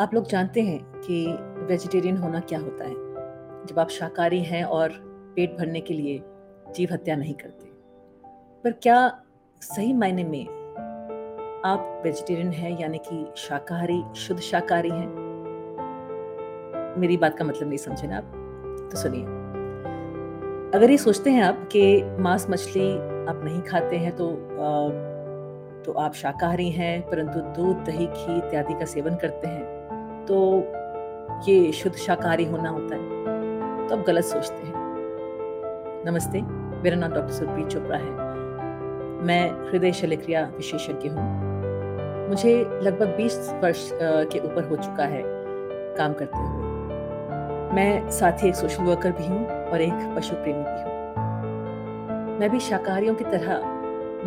आप लोग जानते हैं कि वेजिटेरियन होना क्या होता है? जब आप शाकाहारी हैं और पेट भरने के लिए जीव हत्या नहीं करते पर क्या सही मायने में आप वेजिटेरियन हैं यानी कि शाकाहारी शुद्ध शाकाहारी हैं? मेरी बात का मतलब नहीं समझे ना आप? तो सुनिए। अगर ये सोचते हैं आप कि मांस मछली आप नहीं खाते हैं तो आ, तो आप शाकाहारी हैं परंतु दूध दही घी इत्यादि का सेवन करते हैं तो ये शुद्ध शाकाहारी होना होता है। तो आप गलत सोचते हैं। नमस्ते, मेरा नाम डॉक्टर सुरप्रीत चोपड़ा है। मैं हृदय शल्यक्रिया विशेषज्ञ हूँ। मुझे लगभग 20 वर्ष के ऊपर हो चुका है काम करते हुए। मैं साथ ही एक सोशल वर्कर भी हूँ और एक पशु प्रेमी भी हूँ। मैं भी शाकाहारियों की तरह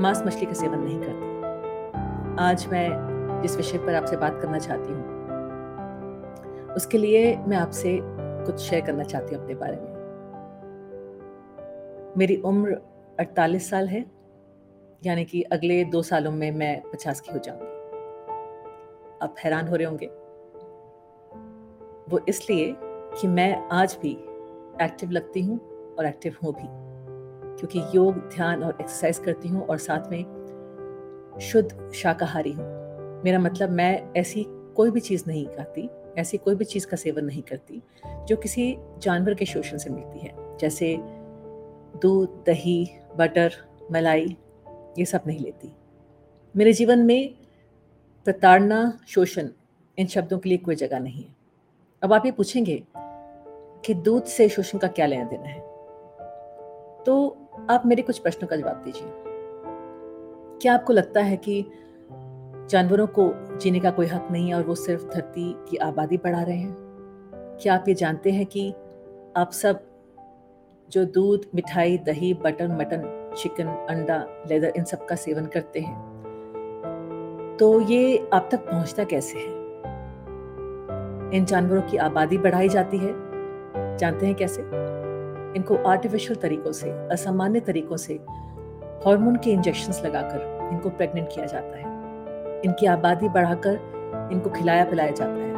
मांस मछली का सेवन नहीं करती। आज मैं जिस विषय पर आपसे बात करना चाहती हूँ उसके लिए मैं आपसे कुछ शेयर करना चाहती हूँ अपने बारे में। मेरी उम्र 48 साल है, यानी कि अगले दो सालों में मैं पचास की हो जाऊँगी। आप हैरान हो रहे होंगे। वो इसलिए कि मैं आज भी एक्टिव लगती हूँ और एक्टिव हूँ भी, क्योंकि योग, ध्यान और एक्सरसाइज करती हूँ और साथ में शुद्ध शाकाहारी हूँ। मेरा मतलब मैं ऐसी कोई भी चीज़ नहीं खाती ऐसी कोई भी चीज़ का सेवन नहीं करती, जो किसी जानवर के शोषण से मिलती है। जैसे दूध, दही, बटर, मलाई, ये सब नहीं लेती। मेरे जीवन में प्रताड़ना, शोषण, इन शब्दों के लिए कोई जगह नहीं है। अब आप ये पूछेंगे कि दूध से शोषण का क्या लेना देना है? तो आप मेरे कुछ प्रश्नों का जवाब दीजिए। क्या आपको लगता है कि जानवरों को जीने का कोई हक नहीं है और वो सिर्फ़ धरती की आबादी बढ़ा रहे हैं। क्या आप ये जानते हैं कि आप सब जो दूध, मिठाई, दही, बटर, मटन, चिकन, अंडा, लेदर, इन सब का सेवन करते हैं तो ये आप तक पहुँचता कैसे है? इन जानवरों की आबादी बढ़ाई जाती है। जानते हैं कैसे? इनको आर्टिफिशियल तरीकों से, असामान्य तरीकों से हार्मोन के इंजेक्शंस लगाकर इनको प्रेग्नेंट किया जाता है। इनकी आबादी बढ़ाकर इनको खिलाया पिलाया जाता है।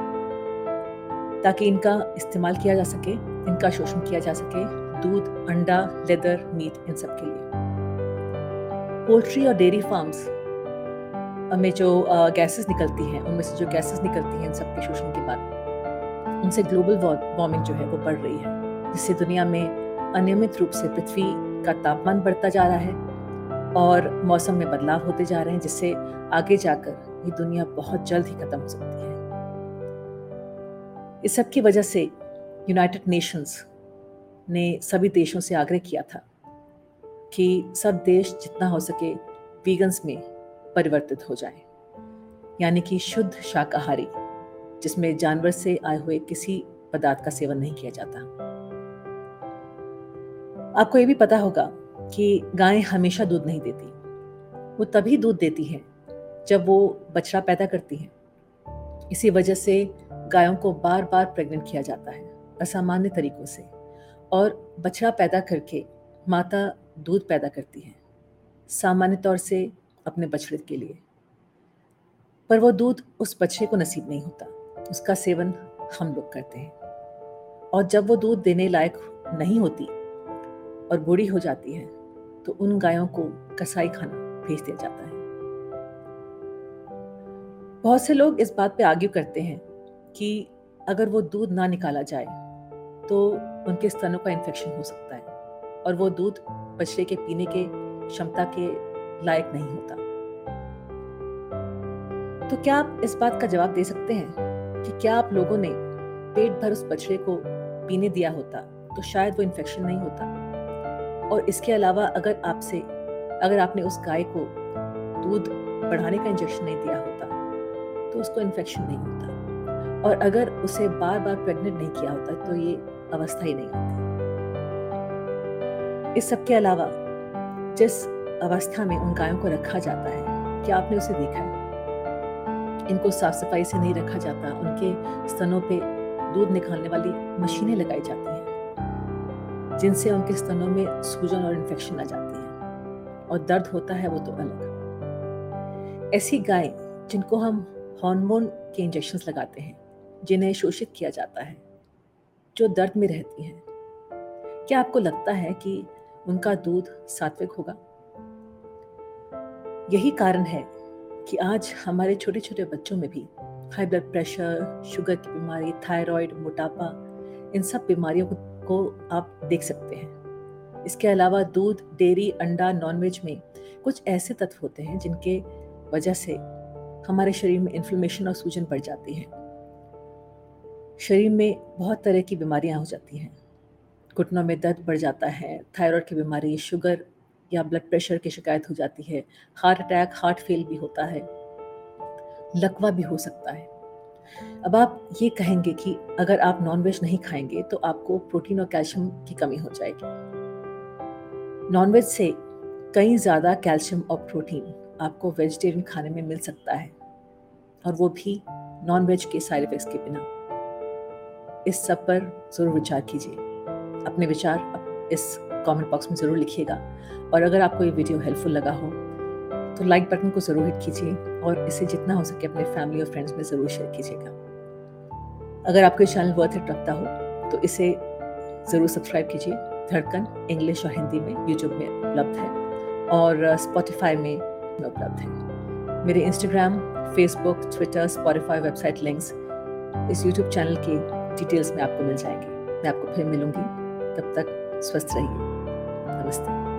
ताकि इनका इस्तेमाल किया जा सके, इनका शोषण किया जा सके, दूध, अंडा, लेदर, मीट इन सब के लिए। पोल्ट्री और डेयरी फार्म्स में जो गैसेस निकलती हैं, उनमें से जो गैसेस निकलती हैं इन सब के शोषण के बाद, उनसे ग्लोबल वार्मिंग जो है वो बढ़ रही है, जिससे दुनिया में अनियमित रूप से पृथ्वी का तापमान बढ़ता जा रहा है और मौसम में बदलाव होते जा रहे हैं, जिससे आगे जाकर ये दुनिया बहुत जल्द ही खत्म हो सकती है। इस सब की वजह से यूनाइटेड नेशंस ने सभी देशों से आग्रह किया था कि सब देश जितना हो सके वीगन्स में परिवर्तित हो जाए। यानी कि शुद्ध शाकाहारी, जिसमें जानवर से आए हुए किसी पदार्थ का सेवन नहीं किया जाता। आपको ये भी पता होगा कि गायें हमेशा दूध नहीं देती। वो तभी दूध देती हैं, जब वो बछड़ा पैदा करती हैं। इसी वजह से गायों को बार बार प्रेग्नेंट किया जाता है, असामान्य तरीकों से। और बछड़ा पैदा करके माता दूध पैदा करती है, सामान्य तौर से अपने बछड़े के लिए। पर वो दूध उस बछड़े को नसीब नहीं होता, उसका सेवन हम लोग करते हैं। और जब वो दूध देने लायक नहीं होती और बूढ़ी हो जाती है तो उन गायों को कसाई खाना भेज दिया जाता है। बहुत से लोग इस बात पे आर्ग्यू करते हैं कि अगर वो दूध ना निकाला जाए तो उनके स्तनों का इन्फेक्शन हो सकता है और वो दूध बछड़े के पीने के क्षमता के लायक नहीं होता। तो क्या आप इस बात का जवाब दे सकते हैं कि क्या आप लोगों ने पेट भर उस बछड़े को पीने दिया होता तो शायद वो इन्फेक्शन नहीं होता? और इसके अलावा अगर आपसे, अगर आपने उस गाय को दूध बढ़ाने का इंजेक्शन नहीं दिया होता तो उसको इन्फेक्शन नहीं होता। और अगर उसे बार बार प्रेग्नेंट नहीं किया होता तो ये अवस्था ही नहीं होती। इस सब के अलावा, जिस अवस्था में उन गायों को रखा जाता है, क्या आपने उसे देखा है? इनको साफ़ सफ़ाई से नहीं रखा जाता, उनके स्तनों पे दूध निकालने वाली मशीनें लगाई जाती हैं। जिनसे उनके स्तनों में सूजन और इन्फेक्शन आ जाती है। और दर्द होता है वो तो अलग। ऐसी गाय जिनको हम हार्मोन के इंजेक्शन लगाते हैं, जिन्हें शोषित किया जाता है, जो दर्द में रहती हैं, क्या आपको लगता है कि उनका दूध सात्विक होगा? यही कारण है कि आज हमारे छोटे छोटे बच्चों में भी हाई ब्लड प्रेशर शुगर की बीमारी थायराइड मोटापा, इन सब बीमारियों को आप देख सकते हैं। इसके अलावा दूध डेयरी अंडा नॉनवेज में कुछ ऐसे तत्व होते हैं जिनके वजह से हमारे शरीर में इन्फ्लेमेशन और सूजन बढ़ जाती है। शरीर में बहुत तरह की बीमारियाँ हो जाती हैं। घुटनों में दर्द बढ़ जाता है थायराइड की बीमारी शुगर या ब्लड प्रेशर की शिकायत हो जाती है हार्ट अटैक हार्ट फेल भी होता है, लकवा भी हो सकता है। अब आप ये कहेंगे कि अगर आप नॉनवेज नहीं खाएँगे तो आपको प्रोटीन और कैल्शियम की कमी हो जाएगी। नॉनवेज से कई ज़्यादा कैल्शियम और प्रोटीन आपको वेजिटेरियन खाने में मिल सकता है, और वो भी नॉनवेज के साइड इफेक्ट्स के बिना। इस सब पर ज़रूर विचार कीजिए। अपने विचार इस कमेंट बॉक्स में ज़रूर लिखिएगा, और अगर आपको ये वीडियो हेल्पफुल लगा हो तो लाइक बटन को ज़रूर हिट कीजिए और इसे जितना हो सके अपने फैमिली और फ्रेंड्स में ज़रूर शेयर कीजिएगा। अगर आपको चैनल वर्थ हिट रखता हो तो इसे ज़रूर सब्सक्राइब कीजिए। धड़कन इंग्लिश और हिंदी में यूट्यूब में उपलब्ध है और स्पॉटिफाई में उपलब्ध है। मेरे Instagram Facebook Twitter Spotify website links इस यूट्यूब चैनल की डिटेल्स में आपको मिल जाएँगे। मैं आपको फिर मिलूँगी। तब तक स्वस्थ रहिए। नमस्ते।